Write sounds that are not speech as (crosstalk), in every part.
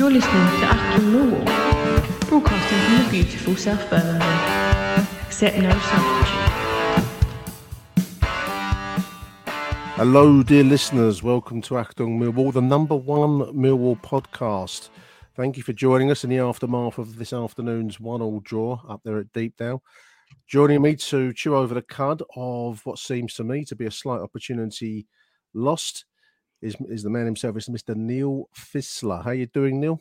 You're listening to Achtung Millwall, broadcasting from the beautiful South Birmingham. Accept no substitute. Hello, dear listeners. Welcome to Achtung Millwall, the number one Millwall podcast. Thank you for joining us in the aftermath of this afternoon's one-all draw up there at Deepdale. Joining me to chew over the cud of what seems to me to be a slight opportunity lost is, is the man himself, is Mr. Neil Fissler. How you doing, Neil?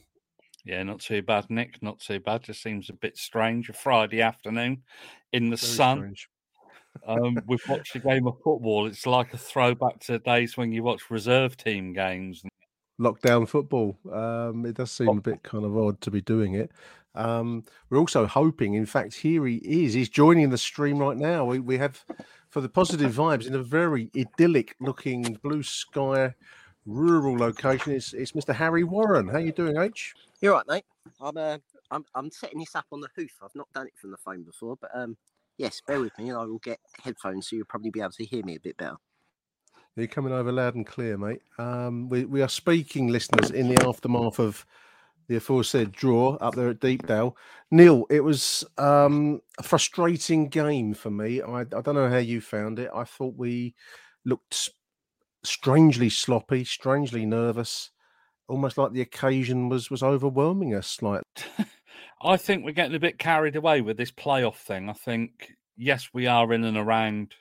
Yeah, not too bad, Nick. Not too bad. Just seems a bit strange. A Friday afternoon in the Very sun. Um, we've watched a game of football. It's like a throwback to days when you watch reserve team games. Lockdown football. Um, it does seem a bit kind of odd to be doing it. Um, we're also hoping, in fact, here he is. He's joining the stream right now. We, we have, for the positive vibes, in a very idyllic looking blue sky rural location. It's, it's Mr. Harry Warren. How you doing, H? You're right, mate. I'm uh, I'm I'm setting this up on the hoof. I've not done it from the phone before, but um, yes, bear with me, and I will get headphones so you'll probably be able to hear me a bit better. You're coming over loud and clear, mate. Um, we, we are speaking, listeners, in the aftermath of the aforesaid draw up there at Deepdale. Neil, it was um, a frustrating game for me. I, I don't know how you found it. I thought we looked strangely sloppy, strangely nervous, almost like the occasion was was overwhelming us. Like, (laughs) I think we're getting a bit carried away with this playoff thing. I think, yes, we are in and around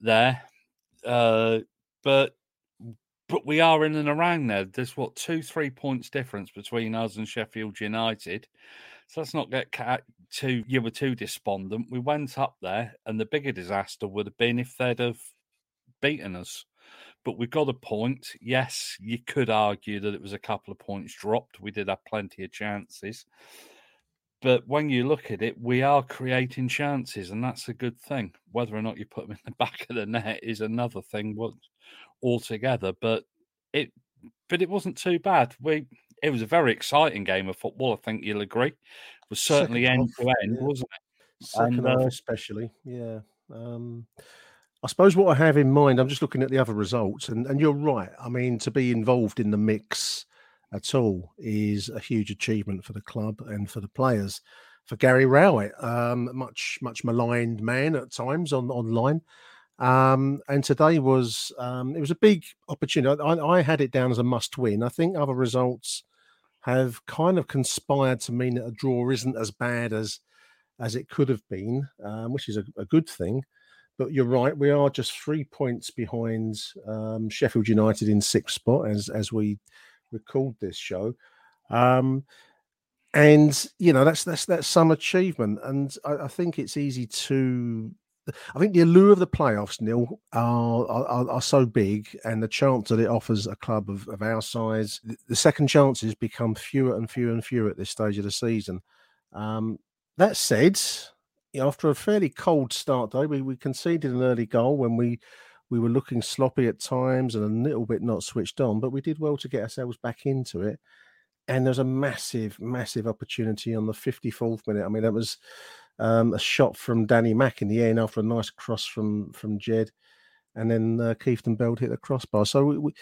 there, uh, but but we are in and around there. There's what two, three points difference between us and Sheffield United. So let's not get too you were too despondent. We went up there, and the bigger disaster would have been if they'd have beaten us. But we got a point. Yes, you could argue that it was a couple of points dropped. We did have plenty of chances. But when you look at it, we are creating chances, and that's a good thing. Whether or not you put them in the (laughs) back of the net is another thing what- altogether. But it, but it wasn't too bad. We, it was a very exciting game of football. I think you'll agree. It was certainly Second end half, to end, yeah. wasn't it? second And, half, uh, especially, yeah. Um, I suppose what I have in mind, I'm just looking at the other results, and, and you're right. I mean, to be involved in the mix at all is a huge achievement for the club and for the players. For Gary Rowett, um, much much maligned man at times on online, um, and today was um, it was a big opportunity. I, I had it down as a must win. I think other results have kind of conspired to mean that a draw isn't as bad as as it could have been, um, which is a, a good thing. But you're right, we are just three points behind um, Sheffield United in sixth spot as as we record this show. Um, and you know that's that's that's some achievement, and I, I think it's easy to. I think the allure of the playoffs, Neil, are, are are so big, and the chance that it offers a club of, of our size, the- second chances become fewer and fewer and fewer at this stage of the season. Um, that said, after a fairly cold start though, we, we conceded an early goal when we we were looking sloppy at times and a little bit not switched on, but we did well to get ourselves back into it. And there's a massive, massive opportunity on the 54th minute. I mean, that was um, a shot from Danny Mack in the end after a nice cross from from Jed, and then uh, Kieftenbeld hit the crossbar. So we, we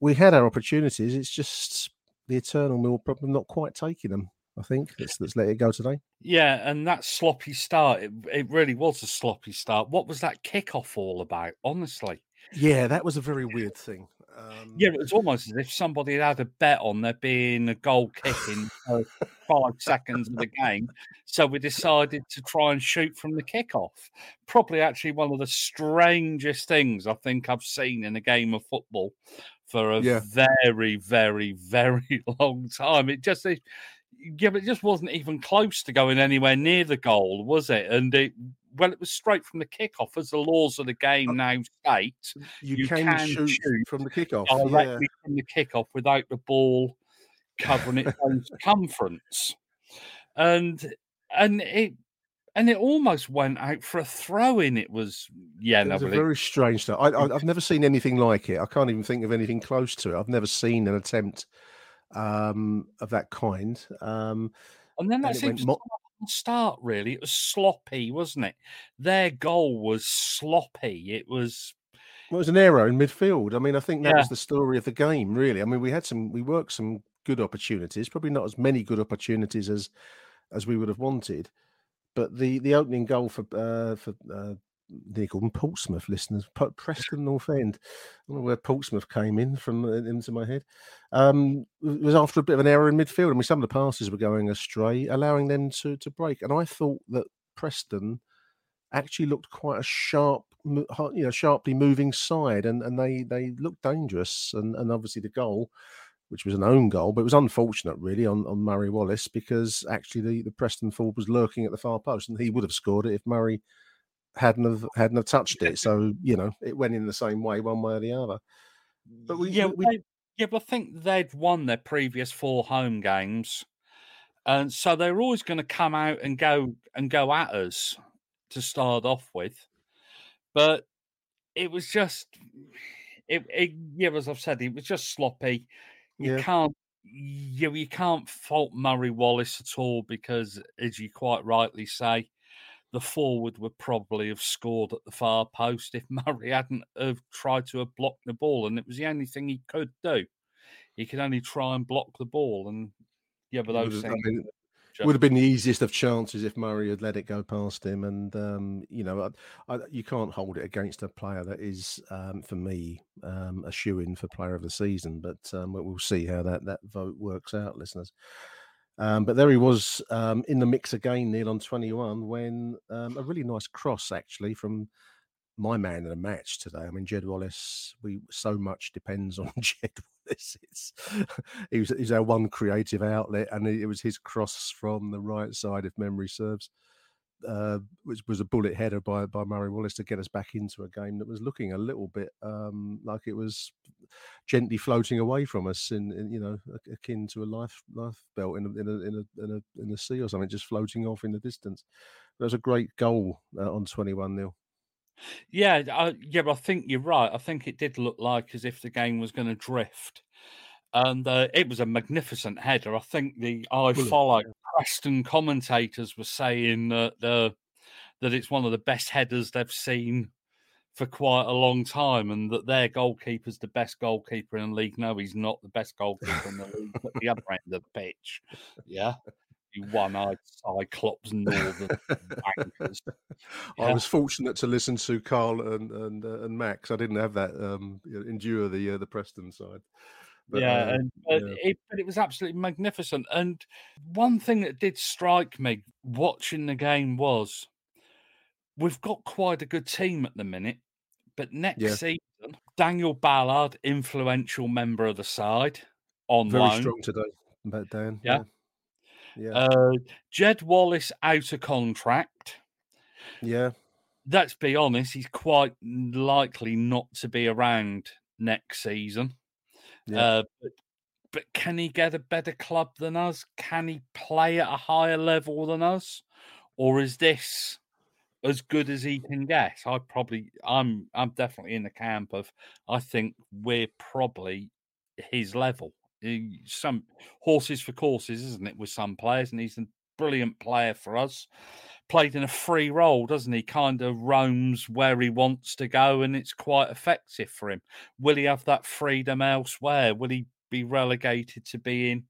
we had our opportunities. It's just the eternal mill problem not quite taking them. I think let's let's let it go today. Yeah, and that sloppy start, it, it really was a sloppy start. What was that kickoff all about? Honestly, Yeah, that was a very weird thing. Um, yeah, it was almost as if somebody had had a bet on there being a goal kick in five seconds of the game, so we decided to try and shoot from the kickoff. Probably actually one of the strangest things I think I've seen in a game of football for a Yeah. very, very, very (laughs) long time. It just it, yeah, but it just wasn't even close to going anywhere near the goal, was it? And it well, it was straight from the kickoff, as the laws of the game now state, you, you can, can shoot, shoot from the kickoff. directly from the kickoff without the ball covering its own circumference. And and it and it almost went out for a throw in. It was yeah, Yeah, it was very strange stuff. I, I've never seen anything like it. I can't even think of anything close to it. I've never seen an attempt um, of that kind. Um, and then that went seems to start really. It was sloppy, wasn't it? Their goal was sloppy. It was Well, it was an error in midfield. I mean, I think that Yeah. was the story of the game, really. I mean, we had some, we worked some good opportunities, probably not as many good opportunities as as we would have wanted. But the the opening goal for uh, for uh, they call them Portsmouth listeners, Preston North End. I don't know where Portsmouth came in from uh, into my head. Um, it was after a bit of an error in midfield. I mean, some of the passes were going astray, allowing them to to break. And I thought that Preston actually looked quite a sharp, you know, sharply moving side, and and they they looked dangerous. And and obviously the goal, which was an own goal, but it was unfortunate really on on Murray Wallace because actually the the Preston forward was lurking at the far post, and he would have scored it if Murray hadn't have hadn't have touched it. So you know, it went in the same way, one way or the other. But we, yeah, we, they- yeah, but I think they'd won their previous four home games, and so they're always going to come out and go and go at us to start off with. But it was just, it, it yeah, as I've said, it was just sloppy. You Yeah. can't, you, you can't fault Murray Wallace at all because, as you quite rightly say, the forward would probably have scored at the far post if (laughs) Murray hadn't have tried to have blocked the ball, and it was the only thing he could do. He could only try and block the ball, and yeah, but those things just- would have been the easiest of chances if Murray had let it go past him. And um, you know, I, I, you can't hold it against a player that is, um, for me, um, a shoe in for Player of the Season. But um, we'll see how that that vote works out, listeners. Um, but there he was um, in the mix again, Neil, on 21, when um, a really nice cross actually from my man in the match today. I mean, Jed Wallace, we so much depends (laughs) on Jed Wallace. It's, he was he's our one creative outlet, and it, it was his cross from the right side, if memory serves, uh, which was a bullet header by by Murray Wallace to get us back into a game that was looking a little bit um, like it was gently floating away from us, in, in you know, akin to a life life belt in a in a in a in a, in the sea or something, just floating off in the distance. That was a great goal uh, on twenty one 0 Yeah, I, yeah, but I think you're right. I think it did look like as if the game was going to drift, and uh, it was a magnificent header. I think the I Bullet, follow Preston commentators were saying that uh, that it's one of the best headers they've seen for quite a long time, and that their goalkeeper's the best goalkeeper in the league. No, he's not the best goalkeeper in the league. The other end of the pitch, yeah. You one-eyed cyclops northern wankers. I was fortunate to listen to Carl and and, uh, and Max. I didn't have that um, endure the uh, the Preston side. But, yeah, uh, and but yeah. it but it was absolutely magnificent. And one thing that did strike me watching the game was we've got quite a good team at the minute, but next Yeah. season, Daniel Ballard, influential member of the side, on very loan. strong today. But Dan, Yeah. yeah, yeah, Uh, Jed Wallace out of contract. yeah. Let's be honest, he's quite likely not to be around next season. Yeah. Uh, but, but can he get a better club than us? Can he play at a higher level than us? Or is this as good as he can get? I probably I'm I'm definitely in the camp of I think we're probably his level. He- Some horses for courses, isn't it, with some players, and he's a brilliant player for us. Played in a free role, doesn't he? Kind of roams where he wants to go, and it's quite effective for him. Will he have that freedom elsewhere? Will he be relegated to being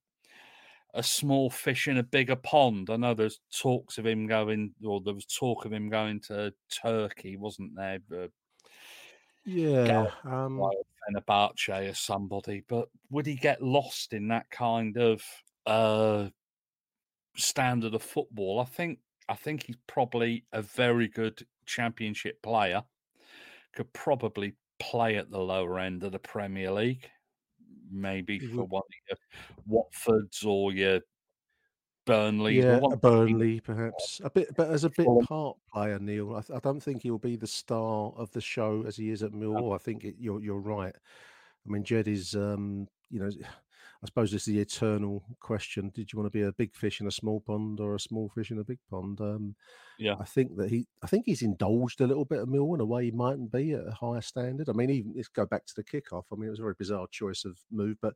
a small fish in a bigger pond. I know there's talks of him going, or there was talk of him going to Turkey, wasn't there? But Yeah, um, like Fenerbahce or somebody, but would he get lost in that kind of uh, standard of football? I think I think he's probably a very good championship player. Could probably play at the lower end of the Premier League, maybe He for one of your Watfords or your Burnley. yeah, Burnley perhaps a bit, but as a bit part player, Neil. I, th- I don't think he'll be the star of the show as he is at Millwall. I think it, you're you're right. I mean, Jed is, um, you know, I suppose it's the eternal question: Did you want to be a big fish in a small pond or a small fish in a big pond? Um, Yeah. I think that he, I think he's indulged a little bit of Millwall in a way he mightn't be at a higher standard. I mean, even let's go back to the kickoff. I mean, it was a very bizarre choice of move, but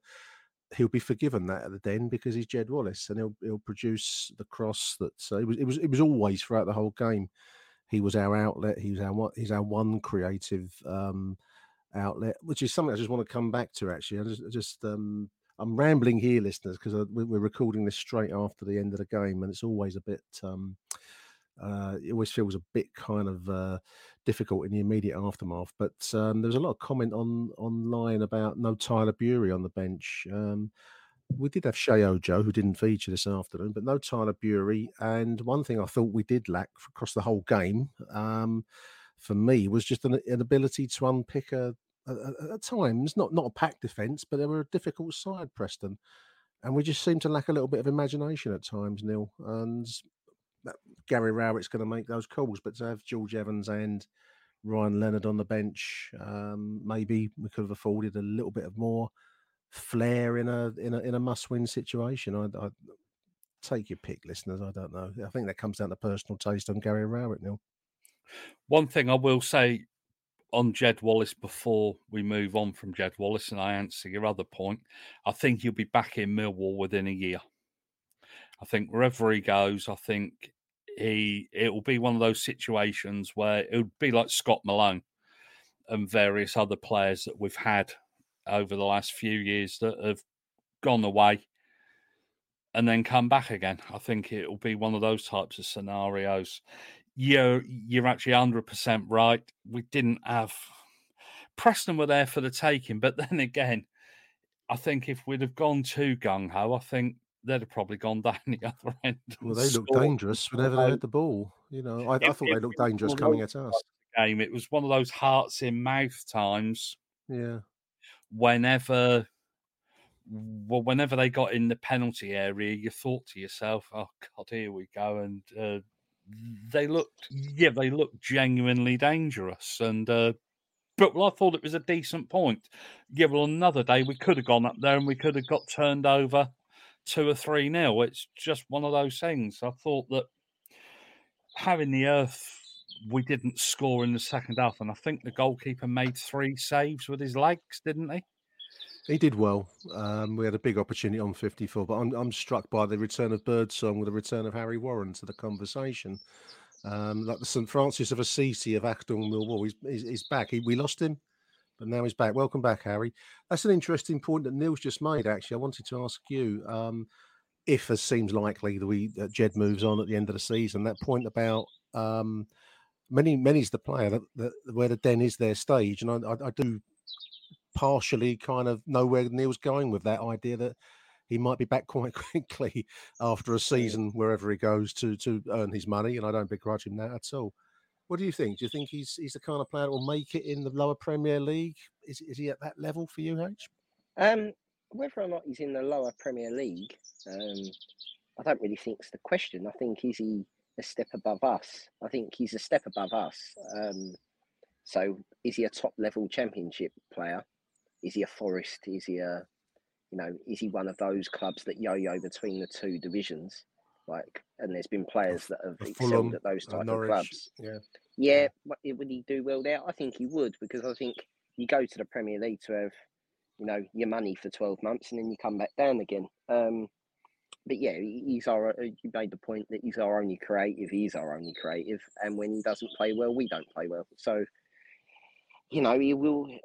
he'll be forgiven that at the den because he's Jed Wallace, and he'll he'll produce the cross that uh, it was it was it was always throughout the whole game. He was our outlet. He was our one. He's our one creative um, outlet, which is something I just want to come back to. Actually, I just, I just um, I'm rambling here, listeners, because we're recording this straight after the end of the game, and it's always a bit. Um, uh, it always feels a bit kind of uh, difficult in the immediate aftermath. But um, there was a lot of comment on online about no Tyler Burey on the bench. Um, we did have Sheyi Ojo, who didn't feature this afternoon, but no Tyler Burey. And one thing I thought we did lack across the whole game, um, for me, was just an, an ability to unpick a, a, a- at times not not a packed defence, but they were a difficult side, Preston, and we just seemed to lack a little bit of imagination at times, Neil. And Gary Rowett's going to make those calls, but to have George Evans and Ryan Leonard on the bench, um, maybe we could have afforded a little bit of more flair in a in a in a must-win situation. I, I take your pick, listeners. I don't know. I think that comes down to personal taste on Gary Rowett, Neil. One thing I will say on Jed Wallace before we move on from Jed Wallace, and I answer your other point, I think he'll be back in Millwall within a year. I think wherever he goes, I think he it will be one of those situations where it would be like Scott Malone and various other players that we've had over the last few years that have gone away and then come back again. I think it will be one of those types of scenarios. You're you're actually hundred percent right. We didn't have Preston were there for the taking, but (laughs) then again, I think if we'd have gone too gung ho, I think they'd have probably gone (laughs) down the other end. Well, they looked dangerous whenever they had the ball. You know, I, I If- thought they looked dangerous coming at us. game. It was one of those hearts in mouth times Yeah, whenever well whenever they got in the penalty area you thought to yourself oh god here we go and uh, they looked yeah they looked genuinely dangerous and uh but well, I thought it was a decent point. Yeah, well, another day we could have gone up there and we could have got turned over two or three nil. It's just one of those things. I thought that having the earth, we didn't score in the second half, and I think the goalkeeper made three saves with his legs, didn't he? He did well. Um, we had a big opportunity on 54, but I'm, I'm struck by the return of Birdsong with the return of Harry Warren to the conversation. Um, like the St. Francis of Assisi of Achtung Millwall, he's, he's, he's back. He, we lost him, but now he's back. Welcome back, Harry. That's an interesting point that Neil's just made, actually. I wanted to ask you um, if, as seems likely, that we that Jed moves on at the end of the season, that point about um, many, many's the player that, that where the den is their stage. And I, I, I do partially kind of know where Neil's going with that idea that he might be back quite (laughs) quickly after a season wherever he goes to to earn his money, and I don't begrudge him that at all. What do you think? Do you think he's he's the kind of player that will make it in the lower Premier League? Is is he at that level for you, H? Um, whether or not he's in the lower Premier League, um, I don't really think it's the question. I think is he a step above us? I think he's a step above us. Um, so is he a top level Championship player? Is he a Forest? Is he a, you know, is he one of those clubs that yo-yo between the two divisions? Like, and there's been players that have excelled at those uh, type of clubs. yeah. Yeah, it- would he do well there? I think he would because I think you go to the Premier League to have, you know, your money for twelve months and then you come back down again. Um, but yeah, he's our. uh, You made the point that he's our only creative. He's our only creative, and when he doesn't play well, we don't play well. So, you know, he will. (sighs)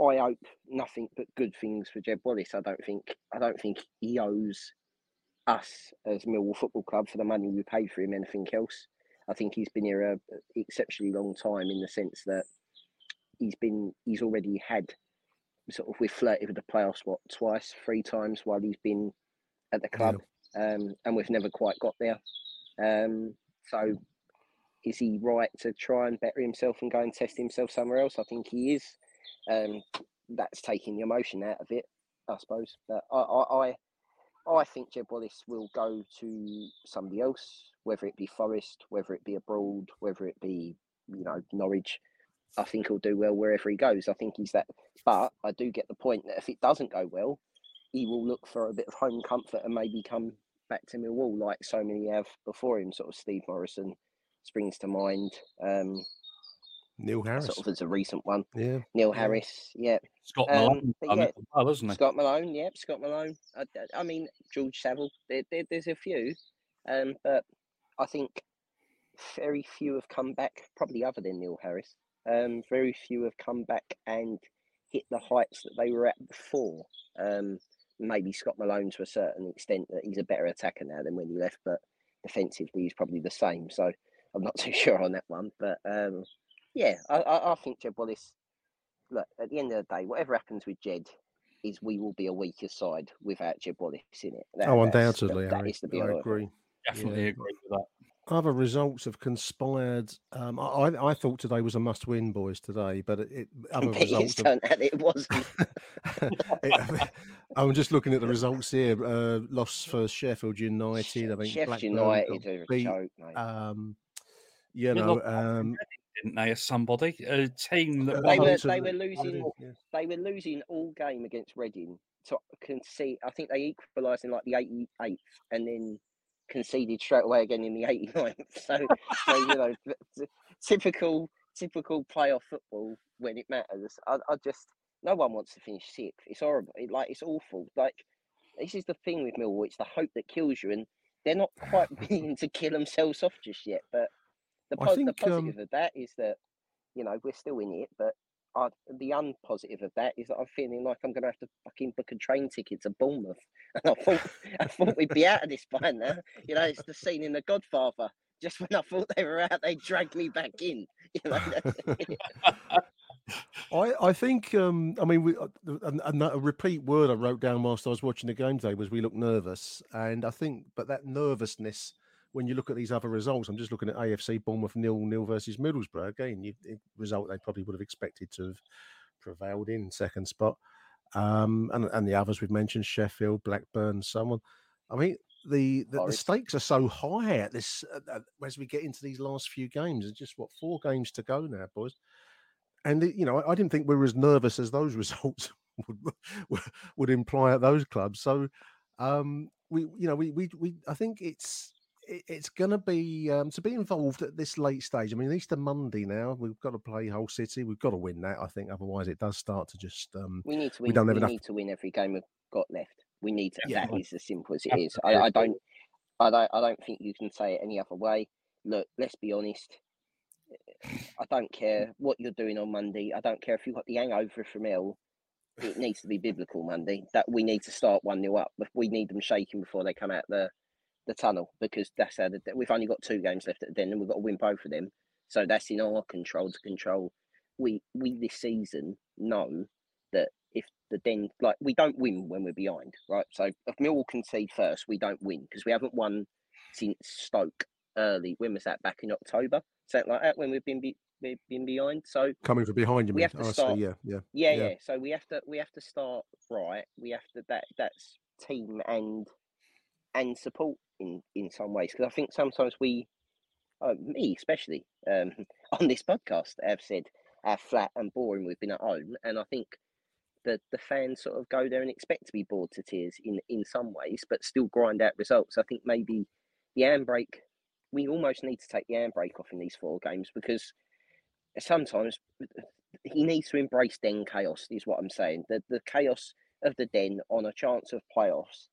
I hope nothing but good things for Jed Wallace. I don't think. I don't think he owes us as Millwall Football Club for the money we paid for him, anything else. I think he's been here a exceptionally long time in the sense that he's been he's already had sort of we've flirted with the playoffs what twice, three times while he's been at the club, yeah. um, and we've never quite got there. Um, so, is he right to try and better himself and go and test himself somewhere else? I think he is. Um, that's taking the emotion out of it, I suppose. But I, I, I, I think Jed Wallace will go to somebody else, whether it be Forest, whether it be abroad, whether it be you know Norwich. I think he'll do well wherever he goes. I think he's that. But I do get the point that if it doesn't go well, he will look for a bit of home comfort and maybe come back to Millwall like so many have before him. Sort of Steve Morison springs to mind. Um, Neil Harris, sort of as a recent one. Yeah, Neil Harris. Yeah, Scott Malone, um, yeah, well, isn't he? Scott Malone. Yep, Scott Malone. I, I mean George Saville. There, there, there's a few, um, but I think very few have come back. Probably other than Neil Harris. Um, very few have come back and hit the heights that they were at before. Um, maybe Scott Malone to a certain extent that he's a better attacker now than when he left, but defensively he's probably the same. So I'm not (laughs) too sure on that one. But um, yeah, I, I, I think Jed Wallace. Look, at the end of the day, whatever happens with Jed, is we will be a weaker side without Jed Wallace in it. That, oh, undoubtedly, that, that is the I agree. Definitely yeah. agree with that other results have conspired. Um, I, I thought today was a must-win, boys. Today, but it, it other (laughs) results. Have... it wasn't. it, (laughs) I'm just looking at the results here. Uh, loss for Sheffield United. I think Sheffield Blackburn United beat, joke, um, you know, um, didn't they? As somebody, a team that they were, they were losing. Yeah. They were losing all game against Reading. To concede, I think they equalised in like the 88th, and then conceded straight away again in the (laughs) 89th. So, so you know, typical typical playoff football when it matters. I, I, just no one wants to finish sixth. It's horrible. It, like it's awful. Like this is the thing with Millwall. It's the hope that kills you, and they're not quite (laughs) willing to kill themselves off just yet. But the, po- think, the positive um... of that is that you know we're still in it, but I, the unpositive of that is that I'm feeling like I'm going to have to fucking book a train ticket to Bournemouth. (laughs) And I thought, I thought we'd be out of this by now. You know, it's the scene in The Godfather. Just when I thought they were out, they dragged me back in. (laughs) You know. (laughs) I, I think um, I mean we, uh, and, and a repeat word I wrote down whilst I was watching the game today was we look nervous and I think but that nervousness when you look at these other results, I'm just looking at AFC Bournemouth nil nil versus Middlesbrough. Again, you, result they probably would have expected to have prevailed in second spot. Um, and and the others we've mentioned, Sheffield, Blackburn, someone. I mean, the the, the stakes are so high at this uh, as we get into these last few games. It's just what four games to go now, boys. And you know, I, I didn't think we were as nervous as those (laughs) results would would imply at those clubs. So, um, we you know we we we I think it's it's going to be um, to be involved at this late stage. I mean, Easter Monday now. We've got to play Hull City. We've got to win that. I think otherwise it does start to just. Um, we need to win. We, don't we enough... need to win every game we've got left. We need to. Yeah. That is as simple as it is. I, I don't. I don't. I don't think you can say it any other way. Look, let's be honest. I don't care what you're doing on Monday. I don't care if you've got the hangover from L. It needs to be biblical Monday. That we need to start one new up. We need them shaking before they come out the the tunnel because that's how the, we've only got two games left at the den and we've got to win both of them. So that's in our control to control. We we this season know that if the den like we don't win when we're behind, right? So if Millwall concede first, we don't win because we haven't won since Stoke early. When was that? Back in October, something like that. When we've been be, we've been behind. So coming from behind, you we mean? have to oh, start. Yeah, yeah, yeah, yeah, yeah. So we have to we have to start right. We have to that that's team and and support in in some ways because I think sometimes we, uh, me especially, um, (laughs) on this podcast, have said how flat and boring we've been at home, and I think the the fans sort of go there and expect to be bored to tears in in some ways, but still grind out results. I think maybe the handbrake, we almost need to take the handbrake off in these four games because sometimes he needs to embrace den chaos. Is what I'm saying. The the chaos of the den on a chance of playoffs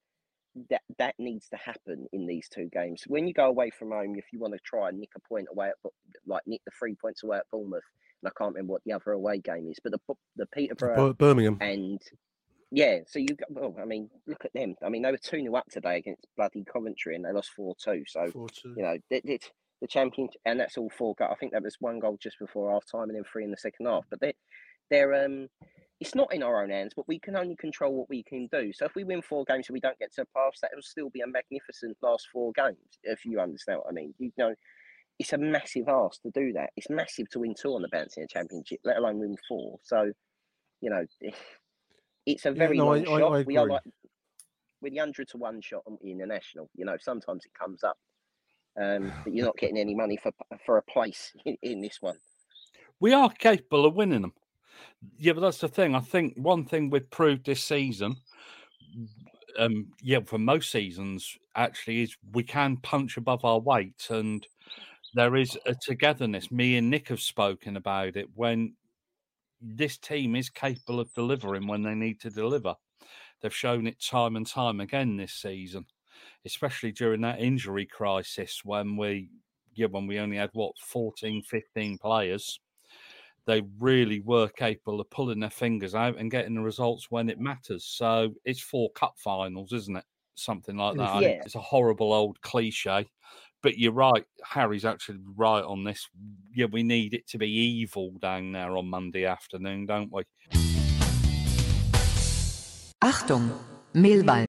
that that needs to happen in these two games. When you go away from home, if you want to try and nick a point away at like nick the three points away at Bournemouth, and I can't remember what the other away game is, but the the Peterborough, Birmingham, and yeah, so you got well. I mean, look at them. I mean, they were two 0 up today against bloody Coventry, and they lost four two. So Four two. you know, they, the champion, and that's all four. I think that was one goal just before half time, and then three in the second half. But they, they're um, it's not in our own hands, but we can only control what we can do. So if we win four games and we don't get to the playoffs, that will still be a magnificent last four games. If you understand what I mean, you know, it's a massive ask to do that. It's massive to win two on the bounce in a championship, let alone win four. So, you know, (laughs) it's a Yeah, very no, I- long I- shot. I we are agree. like with the hundred to one shot on the international. You know, sometimes it comes up, um, (sighs) but you're not getting any money for for a place (laughs) in, in this one. We are capable of winning them. Yeah, but that's the thing. I think one thing we've proved this season, um, yeah, for most seasons actually, is we can punch above our weight, and there is a togetherness. Me and Nick have spoken about it when this team is capable of delivering when they need to deliver. They've shown it time and time again this season, especially during that injury crisis when we, yeah, when we only had what 14, 15 players they really were capable of pulling their fingers out and getting the results when it matters. So it's four cup finals, isn't it? Something like that. Yeah. It's a horrible old cliche. But you're right. Harry's actually right on this. Yeah, we need it to be evil down there on Monday afternoon, don't we? Achtung, Mehlball.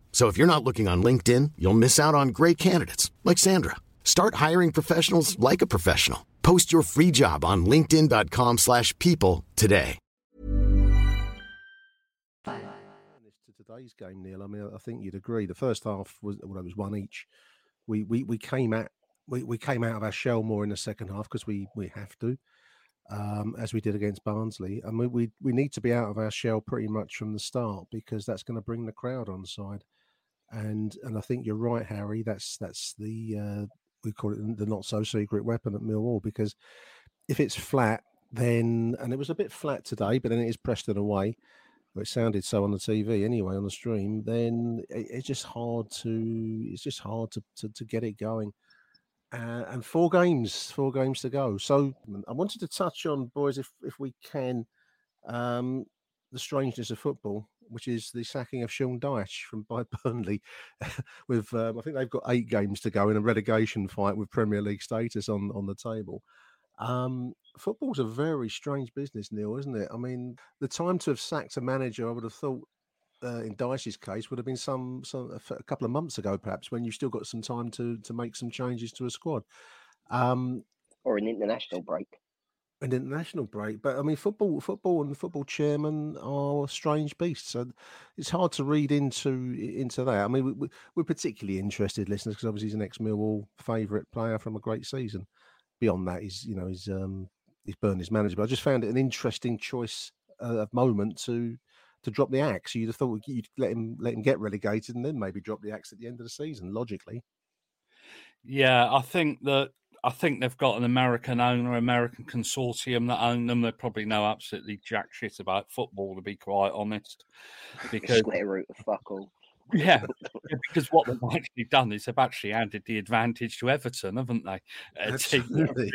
So if you're not looking on LinkedIn, you'll miss out on great candidates like Sandra. Start hiring professionals like a professional. Post your free job on linkedin.com/people today. to today's game, Neil. I mean, I think you'd agree. The first half was well, it was one each. We we we came at we, we came out of our shell more in the second half because we we have to, um, as we did against Barnsley. And we, we we need to be out of our shell pretty much from the start because that's going to bring the crowd on side. And and I think you're right, Harry. That's that's the uh, we call it the not so secret weapon at Millwall because if it's flat, then and it was a bit flat today, but then it is Preston away it sounded so on the TV anyway on the stream, then it, it's just hard to it's just hard to to, to get it going. Uh, and four games, four games to go. So mm, I wanted to touch on boys, if if we can, um, the strangeness of football, which is the sacking of Sean Dyche from by (laughs) Burnley. with um, I think they've got eight games to go in a relegation fight with Premier League status on on the table. Um, football's a very strange business, Neil, isn't it? I mean, the time to have sacked a manager, I would have thought, uh, in Dyche's case, would have been some, some a couple of months ago, perhaps, when you still got some time to to make some changes to a squad. Um, or an international break. An international break, but I mean, football, football, and football chairman are strange beasts. So it's hard to read into into that. I mean, we, we're particularly interested, listeners, because obviously he's an ex-Millwall favourite player from a great season. Beyond that, he's you know he's um he's Burnley's manager. But I just found it an interesting choice uh, of moment to to drop the axe. You'd have thought you'd let him let him get relegated and then maybe drop the axe at the end of the season. Logically, Yeah, I think that I think they've got an American owner, American consortium that own them. They probably know absolutely jack shit about football, to be quite honest. (laughs) Because Square root of fuck all. (laughs) (laughs) Yeah, because what they've actually done is they've actually added the advantage to Everton, haven't they? Uh, Absolutely.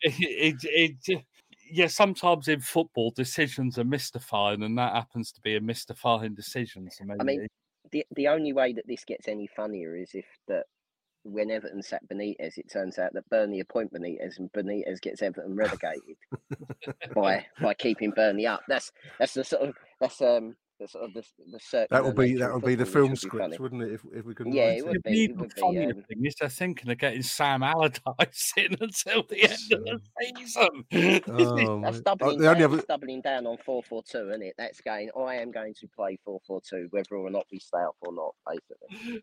it, it, it, yeah, sometimes in football, decisions are mystifying, and that happens to be a mystifying decision. So I mean, the the only way that this gets any funnier is if that when Everton sack Benitez, it turns out that Burnley appoint Benitez and Benitez gets Everton relegated (laughs) by by keeping Burnley up. That's that's the sort of that's um the sort of the, the certain That will be that of will be the film which script, wouldn't it? If, if we could. Yeah, write it the would be. It even would be. Um, thing is they're thinking of getting Sam Allardyce (laughs) in until the end of the season. (laughs) Oh, that's doubling, the only down, other, doubling down on four four two, isn't it? That's going. I am going to play four four two, whether or not we stay up or not. Basically,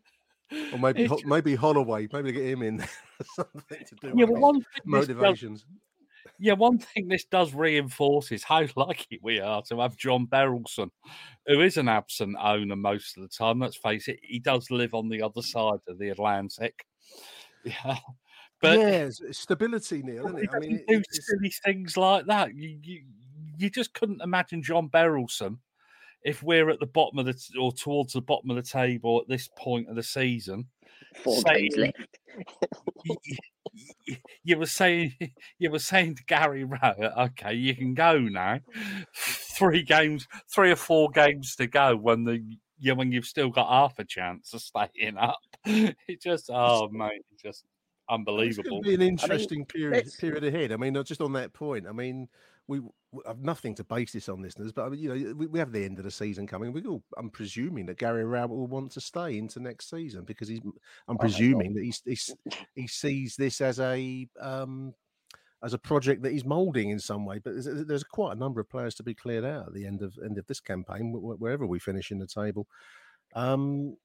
or maybe Ho- maybe Holloway, maybe get him in. (laughs) Something to do yeah, with one thing this does, motivations. yeah, one thing this does reinforce is how (laughs) lucky we are to have John Berylson, who is an absent owner most of the time. Let's face it, he does live on the other side of the Atlantic. (laughs) Yeah, but yeah, stability, Neil. Isn't it? I mean, do silly things like that. You, you you just couldn't imagine John Berylson if we're at the bottom of the t- or towards the bottom of the table at this point of the season. four Saying- games left. (laughs) y- y- You were saying (laughs) you were saying to Gary Rowett, okay, you can go now. (laughs) Three games, three or four games to go when the yeah, when you've still got half a chance of staying up. It just oh mate, it's just it's unbelievable. going to be an interesting period let's- period ahead. I mean, just on that point. I mean, we w- have nothing to base this on, listeners. But I mean, you know, we, we have the end of the season coming. We all, I'm presuming that Gary Rowett will want to stay into next season because he's. I'm presuming that he's, he's he sees this as a um as a project that he's moulding in some way. But there's, there's quite a number of players to be cleared out at the end of end of this campaign, wh- wh- wherever we finish in the table. Um,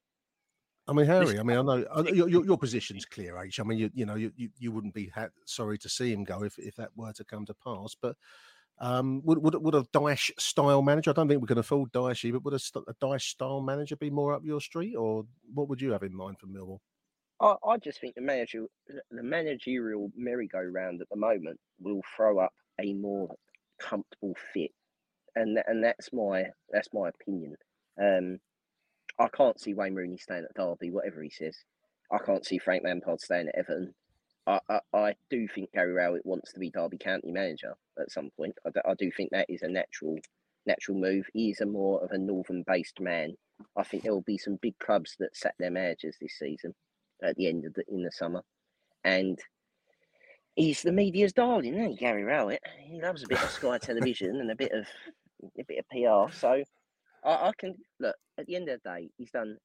I mean, Harry. I mean, I know I (laughs) your, your your position's clear, H. I mean, you you know, you you, you wouldn't be ha- sorry to see him go if if that were to come to pass. But um, would would would a Dyche style manager? I don't think we can afford Dyche, but would a, a Dyche style manager be more up your street, or what would you have in mind for Millwall? I, I just think the manager, the managerial merry-go-round at the moment will throw up a more comfortable fit, and and that's my that's my opinion. Um, I can't see Wayne Rooney staying at Derby, whatever he says. I can't see Frank Lampard staying at Everton. I, I, I do think Gary Rowett wants to be Derby County manager at some point. I, do- I do think that is a natural natural move. He is a more of a northern-based man. I think there will be some big clubs that sack their managers this season at the end of the in the summer, and he's the media's darling, isn't he, Gary Rowett? He loves a bit of Sky (laughs) Television and a bit of a bit of PR. So I, I can look at the end of the day, he's done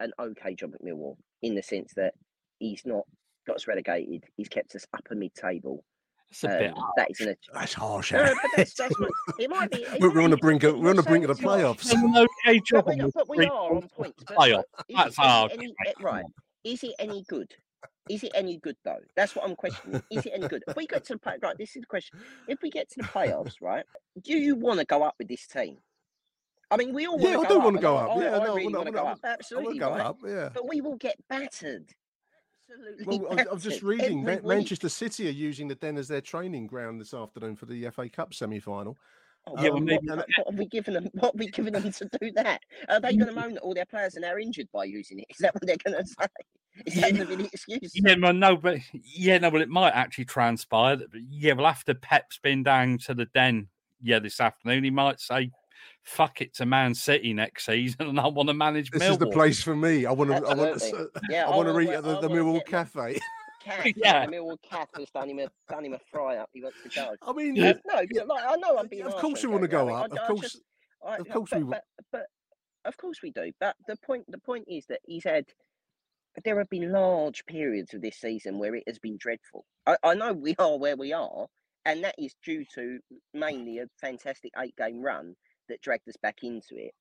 an okay job at Millwall in the sense that he's not got us relegated. He's kept us up upper mid-table. It's a bit. Um, that is an That's harsh. no, no, but that's, that's what, it might be. (laughs) it we're, might on the brink of I'm we're on the brink of the playoffs. An okay job. But we, but we are on points points. But playoff. That's it, is hard. any eh, right? Is it any good? Is it any good though? That's what I'm questioning. Is it any good? If we get to the play, right, this is the question. If we get to the playoffs, right, do you want to go up with this team? I mean, we all want Yeah, I to do go want to up. go up. Yeah, I no, really want to go up. Absolutely, go up. Yeah. But we will get battered. Absolutely. Well, I was, I was just reading every Man- Manchester City are using the Den as their training ground this afternoon for the FA Cup semi-final. Oh, Yeah, well, what, maybe- what, what have we given them? What have we given them to do that? Are they going to moan that all their players are now injured by using it? Is that what they're going (laughs) to say? Is that going to be the excuse? Yeah, well, no, but yeah, no, well, it might actually transpire. That, yeah, well, after Pep's been down to the den, yeah, this afternoon, he might say, "Fuck it" to Man City next season, and I want to manage This Millwall. is the place for me. I want to. I want to. Absolutely. Yeah, (laughs) I want to wanna- read at the, I the Millwall get Cafe. Cat, (laughs) Yeah. yeah. Millwall Cat has done him a done him a fry up. He wants to go. I mean, Yeah. No, but like, I know I'm being. of harsh course we want to go Rowett. up. I- Of I course, just- I- of no, course but, we. But, but of course we do. But the point the point is that he's had. There have been large periods of this season where it has been dreadful. I, I know we are where we are, and that is due to mainly a fantastic eight game run that dragged us back into it.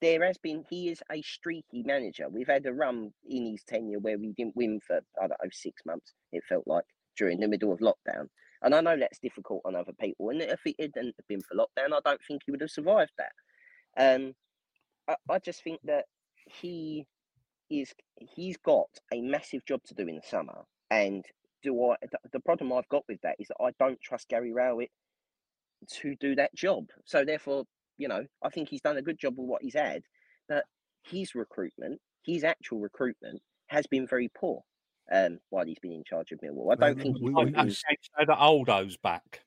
There has been, he is a streaky manager. We've had a run in his tenure where we didn't win for, I don't know, six months, it felt like, during the middle of lockdown. And I know that's difficult on other people. And if it hadn't been for lockdown, I don't think he would have survived that. Um, I, I just think that he is he's got a massive job to do in the summer. And do I? The, the problem I've got with that is that I don't trust Gary Rowett to do that job. So therefore, you know, I think he's done a good job with what he's had. But his recruitment, his actual recruitment, has been very poor um, while he's been in charge of Millwall. I don't think he's we- we- been- so that Aldo's back.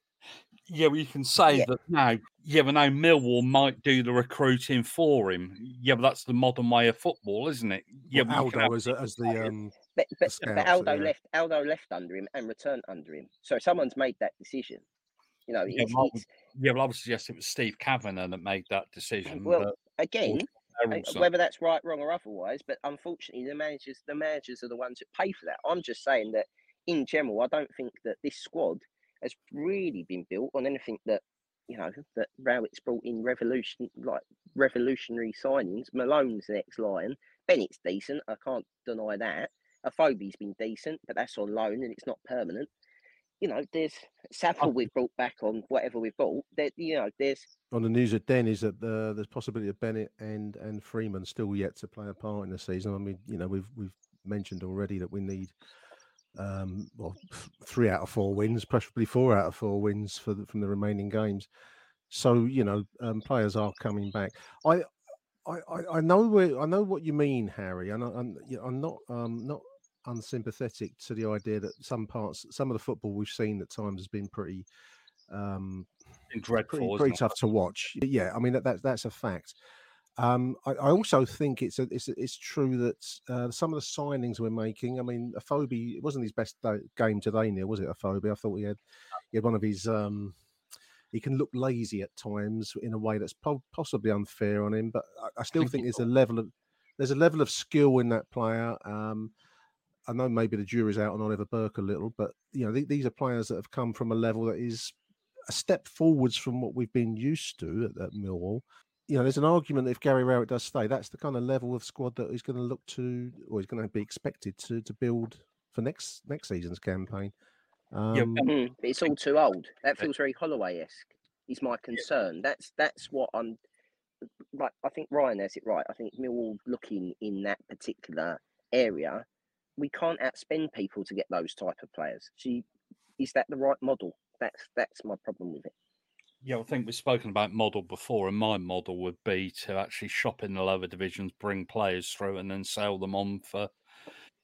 Yeah, well, you can say Yeah. that now. Yeah, but now Millwall might do the recruiting for him. Yeah, but that's the modern way of football, isn't it? Yeah, Well, but you Aldo have as, as the um, but but, but scouts, Aldo yeah. left Aldo left under him and returned under him. So someone's made that decision. You know, Yeah, well, Yeah, well, I would suggest it was Steve Kavanagh that made that decision. well but again, whether that's right, wrong, or otherwise. But unfortunately, the managers the managers are the ones that pay for that. I'm just saying that in general, I don't think that this squad has really been built on anything that you know that Rowett's brought in revolution like revolutionary signings. Malone's an ex-Lion. Bennett's decent. I can't deny that. Afobe's been decent, but that's on loan and it's not permanent. You know, there's Saville we've brought back on whatever we've brought. There, you know, there's on the news at Den is that uh, there's possibility of Bennett and and Freeman still yet to play a part in the season. I mean, you know, we've we've mentioned already that we need um well three out of four wins, preferably four out of four wins for the, from the remaining games. So you know, um, players are coming back. I. I, I- know where I know what you mean, Harry, and I, I'm not um, not unsympathetic to the idea that some parts, some of the football we've seen at times has been pretty um, dreadful, pretty, pretty tough to watch. Yeah, I mean that, that that's a fact. Um, I, I also think it's a, it's it's true that uh, some of the signings we're making. I mean, Afobe it wasn't his best game today, Neil, was it? Afobe, I thought he had he had one of his. Um, he can look lazy at times in a way that's po- possibly unfair on him, but I, I still think there's a level of there's a level of skill in that player. Um, I know maybe the jury's out on Oliver Burke a little, but you know th- these are players that have come from a level that is a step forwards from what we've been used to at, at Millwall. You know, there's an argument if Gary Rowett does stay, that's the kind of level of squad that he's going to look to, or he's going to be expected to to build for next next season's campaign. Um, Mm, but it's all too old. That feels very Holloway esque. Is my concern. That's that's what I'm. Like I think Ryan has it right. I think Millwall looking in that particular area, we can't outspend people to get those type of players. See, is that the right model? That's that's my problem with it. Yeah, I think we've spoken about model before, and my model would be to actually shop in the lower divisions, bring players through, and then sell them on for,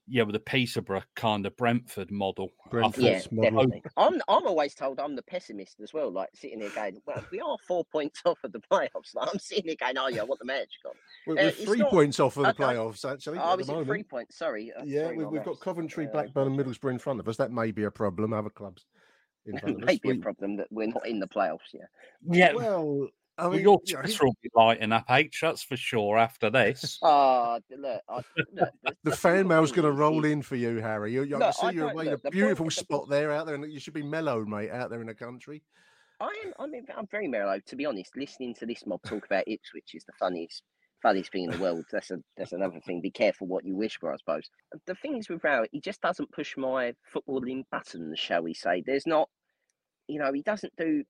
yeah, with a Peterborough kind of Brentford model. yeah, model. I'm I'm always told I'm the pessimist as well. Like sitting here going, well, we are four (laughs) points off of the playoffs. Like, I'm sitting here going, oh yeah, what the manager gone. we're, Uh, we're three not- points off of the I don't- playoffs, actually. Oh, at is the moment. three points? Sorry. uh, Yeah, sorry, we, we've got. Coventry, Uh, Blackburn, and Middlesbrough in front of us. That may be a problem. Other clubs in (laughs) front of us. Maybe a problem that we're not in the playoffs. Yeah. Yeah, Well, I well, your you know, Twitter will be lighting up H, that's for sure, after this. Oh, look, I, look the fan mail's going to roll in for you, Harry. You, you, I can see I you're away in a look, the point- beautiful the spot there out there, and you should be mellow, mate, out there in the country. I am. I'm. I'm very mellow, to be honest. Listening to this mob talk about Ipswich is the funniest, funniest thing in the world. That's a. That's another thing. Be careful what you wish for, I suppose. The thing is with Rowett, he just doesn't push my footballing buttons, shall we say? There's not. You know, he doesn't do.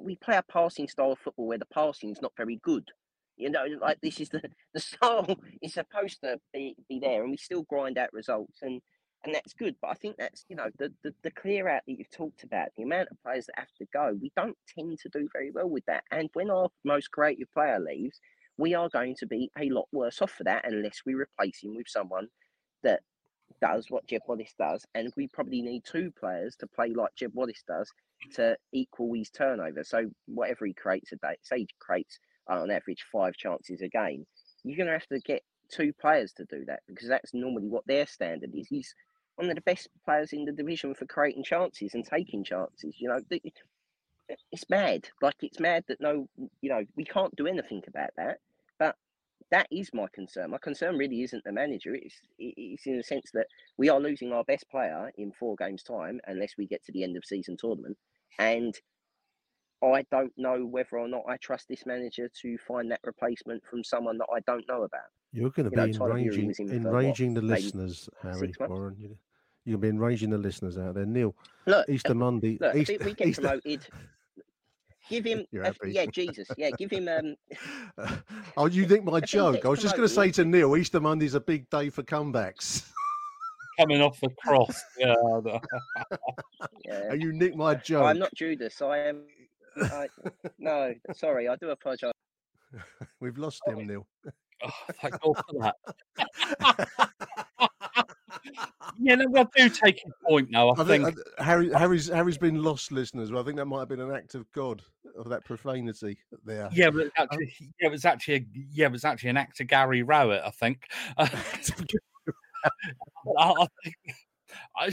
We play a passing style of football where the passing is not very good. You know, like mm-hmm. this is the (laughs) the style is supposed to be, be there, and we still grind out results, and and that's good. But I think that's you know the, the the clear out that you've talked about, the amount of players that have to go. We don't tend to do very well with that, and when our most creative player leaves, we are going to be a lot worse off for that unless we replace him with someone that does what Jed Wallace does, and we probably need two players to play like Jed Wallace does to equal his turnover. So whatever he creates a day, say he creates uh, on average five chances a game, you're going to have to get two players to do that because that's normally what their standard is. He's one of the best players in the division for creating chances and taking chances. You know, it's mad. Like it's mad that no, you know, we can't do anything about that. That is my concern. My concern really isn't the manager. It's it's in the sense that we are losing our best player in four games' time unless we get to the end of season tournament, and I don't know whether or not I trust this manager to find that replacement from someone that I don't know about. You're going to You be know, enraging, in for, what, enraging the listeners, Harry? Warren. You, you're going to be enraging the listeners out there. Neil, Look, Easter uh, Monday. look, Easter, we (laughs) get Easter- promoted. Give him, (laughs) a- yeah, Jesus, yeah, give him. Um, (laughs) oh, you (laughs) think my joke? I was just going to say to Neil, Easter Monday's a big day for comebacks. Coming off the cross. Yeah. the- yeah. and you nick my joke. I'm not Judas. I am. I, no, sorry, I do apologise. We've lost him, Neil. Oh, thank God for that. Yeah, no, I do take your point now. I, I think, think uh, Harry, Harry's Harry's been lost, listeners. But I think that might have been an act of God of that profanity there. yeah, but actually, yeah, it was actually a, yeah, it was actually an actor Gary Rowett, I think. (laughs) (laughs) Uh, I, I think I,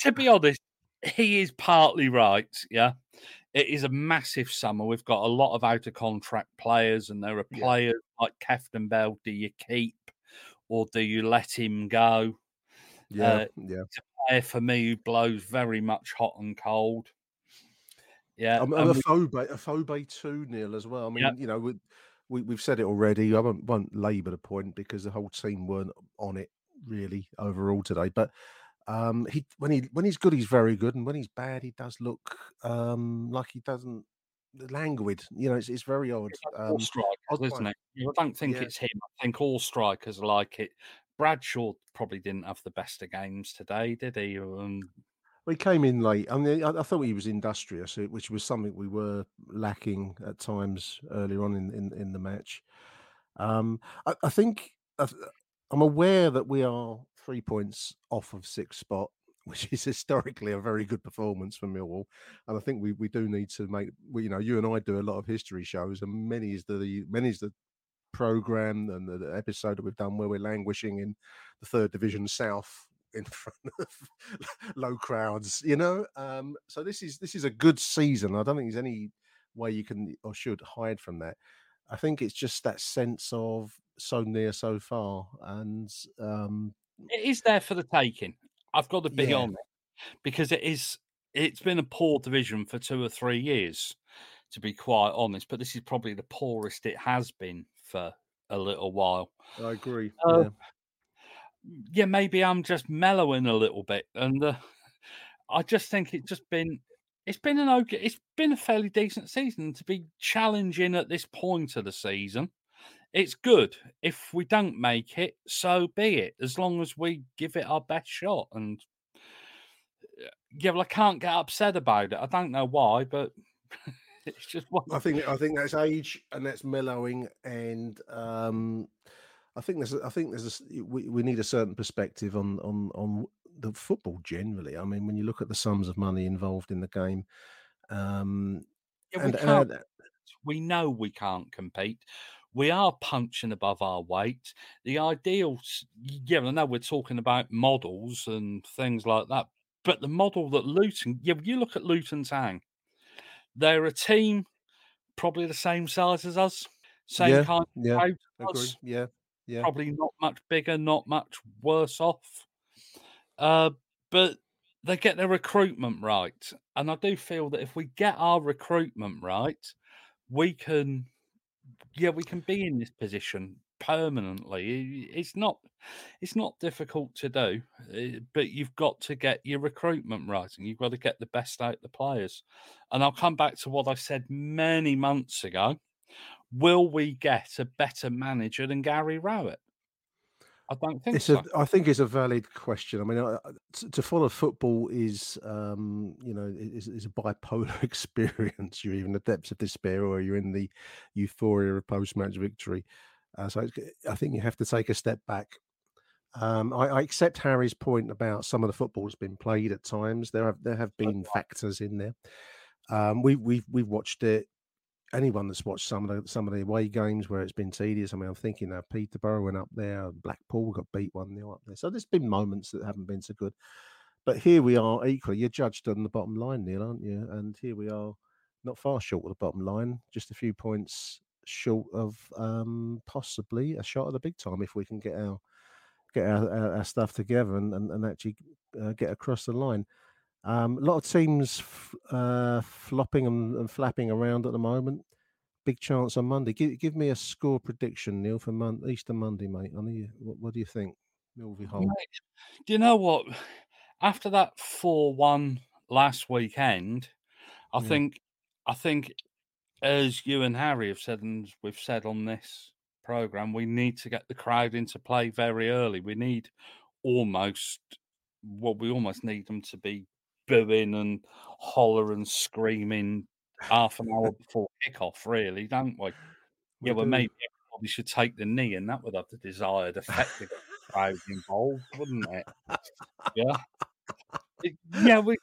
to be honest, he is partly right. Yeah, it is a massive summer. We've got a lot of out of contract players, and there are Yeah. players like Kieftenbeld. Do you keep or do you let him go? Yeah, uh, yeah. Player for me who blows very much hot and cold. Yeah, I'm, I'm a phobe, Afobe too, Neil, as well. I mean, you know, we, we we've said it already. I won't, won't labour the point because the whole team weren't on it really overall today. But um, he when he when he's good, he's very good, and when he's bad, he does look um, like he doesn't languid. You know, it's, it's very odd. all Um, strikers, isn't it? I don't think Yeah. it's him. I think all strikers like it. Bradshaw probably didn't have the best of games today, did he? Um, Well, he came in late. I mean, I, I thought he was industrious, uh, which was something we were lacking at times earlier on in, in, in the match. Um, I, I think I, I'm aware that we are three points off of sixth spot, (laughs) which is historically a very good performance for Millwall. And I think we, we do need to make, you know, you and I do a lot of history shows, and many is the many is the program and the, the episode that we've done where we're languishing in the third division south in (laughs) front of low crowds you know um so this is this is a good season i don't think there's any way you can or should hide from that i think it's just that sense of so near so far and um it is there for the taking. I've got to be Yeah. on it because it is. It's been a poor division for two or three years, to be quite honest. But this is probably the poorest it has been for a little while. i agree Uh, yeah. yeah, maybe I'm just mellowing a little bit, and uh, I just think it's just been it's been an okay, it's been a fairly decent season to be challenging at this point of the season. It's good. If we don't make it, so be it. As long as we give it our best shot, and uh, yeah, well, I can't get upset about it. I don't know why, but (laughs) (laughs) it's just one. I think I think that's age and that's mellowing, and um, I think there's I think there's a, we, we need a certain perspective on on on the football generally. I mean, when you look at the sums of money involved in the game, um, Yeah, we and, can't and We know we can't compete. We are punching above our weight. The ideal, yeah, I know we're talking about models and things like that, but the model that Luton, yeah, you look at Luton Town, they're a team probably the same size as us, same Yeah, kind of yeah, crowd agree. Yeah, yeah. probably not much bigger, not much worse off. Uh, but they get their recruitment right. And I do feel that if we get our recruitment right, we can, yeah, we can be in this position permanently. It's not, it's not difficult to do, uh, but you've got to get your recruitment right, and you've got to get the best out of the players. And I'll come back to what I said many months ago. Will we get a better manager than Gary Rowett? I don't think It's so. a, I think it's a valid question. I mean, I- I- to, to follow football is, um, you know, is, is a bipolar (laughs) experience. You're even in the depths of despair, or you're in the euphoria of post-match victory. Uh, so it's, I think you have to take a step back. Um, I, I accept Harry's point about some of the football that's been played at times. There have there have been factors in there. Um, we we've we've watched it. Anyone that's watched some of the some of the away games where it's been tedious. I mean, I'm thinking now Peterborough went up there, Blackpool got beat one 0 up there. So there's been moments that haven't been so good. But here we are equally. You're judged on the bottom line, Neil, aren't you? And here we are, not far short of the bottom line, just a few points short of um, possibly a shot at the big time if we can get our get our, our, our stuff together and, and, and actually uh, get across the line. Um, a lot of teams f- uh, flopping and, and flapping around at the moment. Big chance on Monday. Give, give me a score prediction, Neil, for Mon- Easter Monday, mate. I know what, what do you think? Do you know what? After that four-one last weekend, I Yeah. think, I think, as you and Harry have said, and we've said on this program, we need to get the crowd into play very early. We need almost, well, we almost need them to be booing and holler and screaming half an hour (laughs) before kickoff, really, don't we? We yeah, well, maybe somebody should take the knee, and that would have the desired effect of crowd involved, wouldn't it? Yeah, (laughs) yeah, we,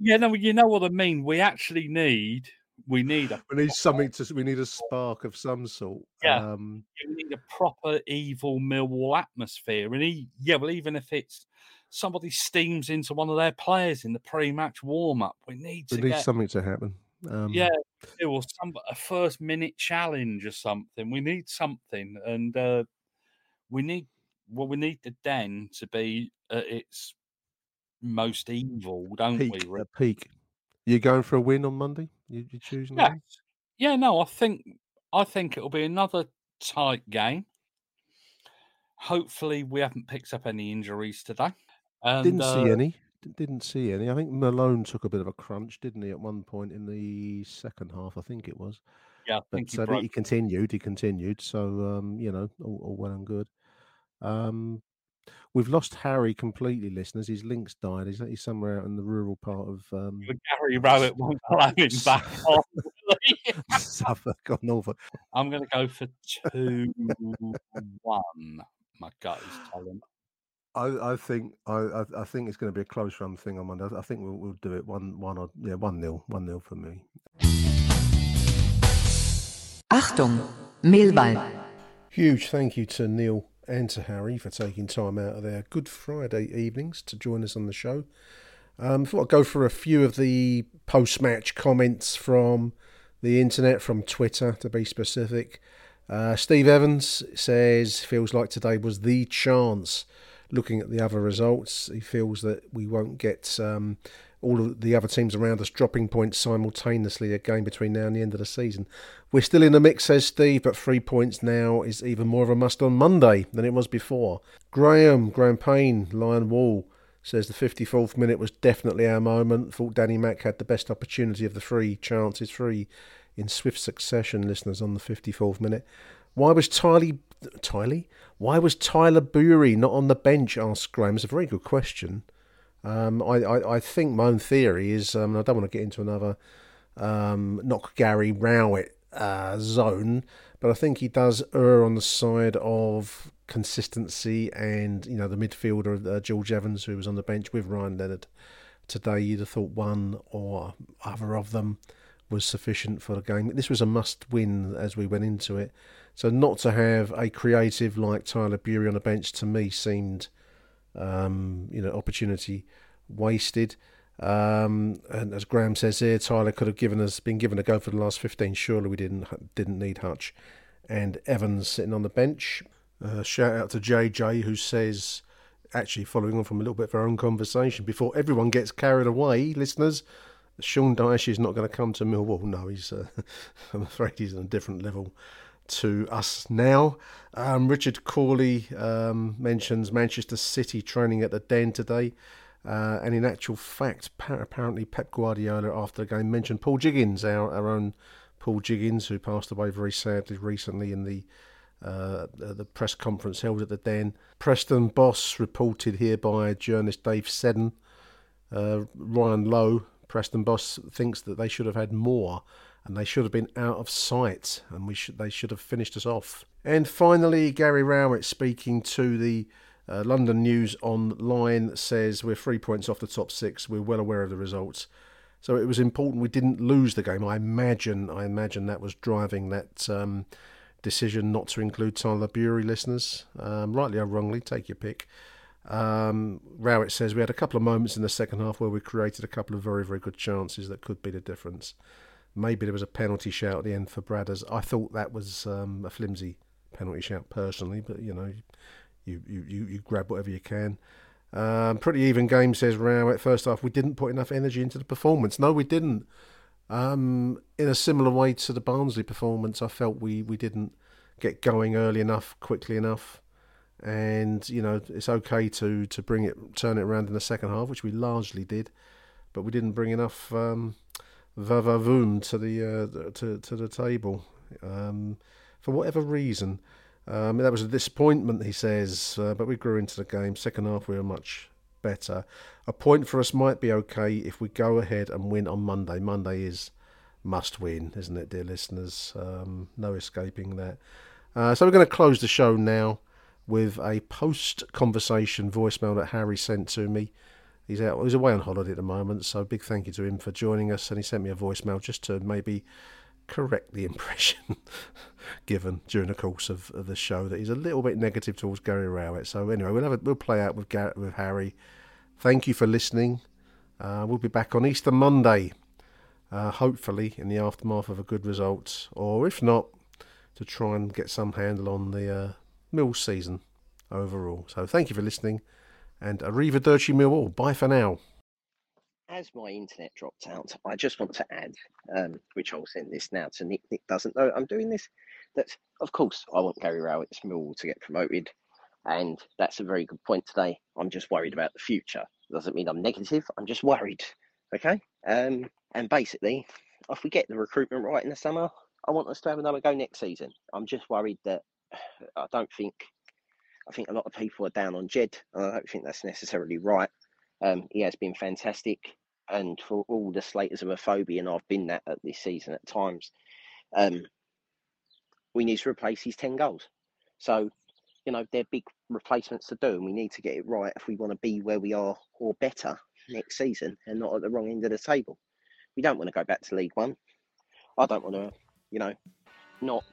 yeah, no, you know what I mean. We actually need, we need a, We need something to. We need a spark of some sort. Yeah. Um, we need a proper evil Millwall atmosphere, and he, yeah, well, even if it's somebody steams into one of their players in the pre-match warm-up, we need we to need get something to happen. Um, yeah, or some a first minute challenge or something. We need something, and uh, we need well, we need the den to be at its most evil, don't peak. we? Rick? Peak. You going for a win on Monday? You, you choosing? a Yeah, yeah. No, I think I think it'll be another tight game. Hopefully, we haven't picked up any injuries today. And, Didn't uh, see any. D- Didn't see any. I think Malone took a bit of a crunch, didn't he, at one point in the second half? I think it was. Yeah, But he uh, broke. he continued. He continued. So um, you know, all, all well and good. Um, we've lost Harry completely, listeners. His links died. He's, he's somewhere out in the rural part of um, Gary Rowett won't allow him back on. (laughs) Suffolk or Norfolk. I'm going to go for two one. My gut is telling. I, I think I, I, I think it's going to be a close run thing on Monday. I think we'll, we'll do it one one or yeah one nil one nil for me. Achtung, Millwall. Huge thank you to Neil and to Harry for taking time out of their Good Friday evenings to join us on the show. Um, thought I'd go for a few of the post match comments from the internet, from Twitter to be specific. Uh, Steve Evans says feels like today was the chance. Looking at the other results, he feels that we won't get um, all of the other teams around us dropping points simultaneously again between now and the end of the season. We're still in the mix, says Steve, but three points now is even more of a must on Monday than it was before. Graham, Graham Payne, Lion Wall says the 54th minute was definitely our moment. Thought Danny Mack had the best opportunity of the three chances, three in swift succession, listeners, on the 54th minute. Why was Tyler, Tyler? Why was Tyler Burey not on the bench? asked Graham. It's a very good question. Um, I, I, I think my own theory is um, I don't want to get into another um, knock Gary Rowett uh, zone, but I think he does err on the side of consistency and you know the midfielder uh, George Evans who was on the bench with Ryan Leonard today. You'd have thought one or other of them was sufficient for the game. This was a must win as we went into it. So not to have a creative like Tyler Burey on the bench to me seemed um, you know opportunity wasted. Um, and as Graham says here, Tyler could have given us been given a go for the last fifteen. Surely we didn't didn't need Hutch and Evans sitting on the bench. Uh, shout out to JJ who says, actually following on from a little bit of our own conversation, before everyone gets carried away, listeners, Sean Dyche is not going to come to Millwall. No, he's. Uh, (laughs) I'm afraid he's on a different level to us now. Um, Richard Corley um, mentions Manchester City training at the Den today. Uh, and in actual fact, pa- apparently Pep Guardiola after the game mentioned Paul Jiggins, our, our own Paul Jiggins, who passed away very sadly recently in the uh, the press conference held at the Den. Preston Boss reported here by journalist Dave Seddon. Uh, Ryan Lowe, Preston Boss, thinks that they should have had more and they should have been out of sight and we should they should have finished us off. And finally, Gary Rowett speaking to the uh, London News Online says we're three points off the top six. We're well aware of the results. So it was important we didn't lose the game. I imagine, I imagine that was driving that um, decision not to include Tyler Burey listeners. Um, rightly or wrongly, take your pick. Um, Rowett says we had a couple of moments in the second half where we created a couple of very, very good chances that could be the difference. Maybe there was a penalty shout at the end for Bradders. I thought that was um, a flimsy penalty shout personally, but you know, you you, you, you grab whatever you can. Um, pretty even game, says Rowett. First half, we didn't put enough energy into the performance. No, we didn't. Um, in a similar way to the Barnsley performance, I felt we, we didn't get going early enough, quickly enough. And, you know, it's okay to, to bring it, turn it around in the second half, which we largely did, but we didn't bring enough um, vavavoom to the uh, to to the table um, for whatever reason. Um, that was a disappointment, he says, uh, but we grew into the game. Second half, we were much better. A point for us might be okay if we go ahead and win on Monday. Monday is must win, isn't it, dear listeners? Um, no escaping that. Uh, so we're going to close the show now with a post conversation voicemail that Harry sent to me. He's out. He's away on holiday at the moment, so big thank you to him for joining us. And he sent me a voicemail just to maybe correct the (laughs) impression given during the course of, of, the show that he's a little bit negative towards Gary Rowett. So anyway, we'll have a, we'll play out with Garrett, with Harry. Thank you for listening. Uh, we'll be back on Easter Monday, uh, hopefully in the aftermath of a good result, or if not, to try and get some handle on the uh, Mill season overall. So thank you for listening, and arrivederci Millwall. Bye for now as my internet dropped out, I just want to add, um, which I'll send this now to Nick. Nick doesn't know I'm doing this. That of course I want Gary Rowett's Millwall to get promoted, and that's a very good point today. I'm just worried about the future. Doesn't mean I'm negative. I'm just worried. Okay. Um, and basically, if we get the recruitment right in the summer, I want us to have another go next season. I'm just worried that (sighs) I don't think. I think a lot of people are down on Jed, and I don't think that's necessarily right. Um, he has been fantastic and for all the slaters of a phobia, and I've been that at this season at times, um, we need to replace his 10 goals. So, you know, they're big replacements to do, and we need to get it right if we want to be where we are or better next season and not at the wrong end of the table. We don't want to go back to League One. I don't want to, you know, not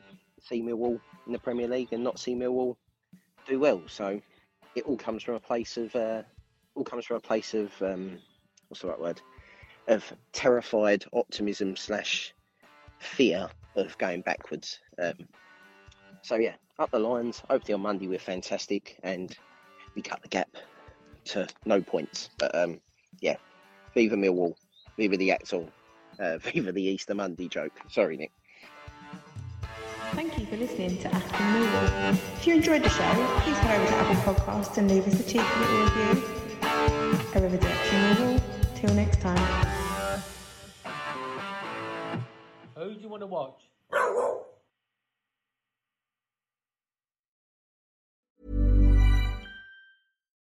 see Millwall in the Premier League and not see Millwall do well. So it all comes from a place of, uh, all comes from a place of um, what's the right word of terrified optimism slash fear of going backwards. Um, so yeah, up the Lions. Hopefully on Monday we're fantastic and we cut the gap to no points. But um, yeah, Viva Millwall, Viva the Axel, uh, (laughs) Viva the Easter Monday joke. Sorry, Nick. Thank you for listening to Achtung Millwall. If you enjoyed the show, please head over to Apple Podcasts and leave us a cheeky little review. Arrivederci Millwall. Till next time. Who do you want to watch? (laughs)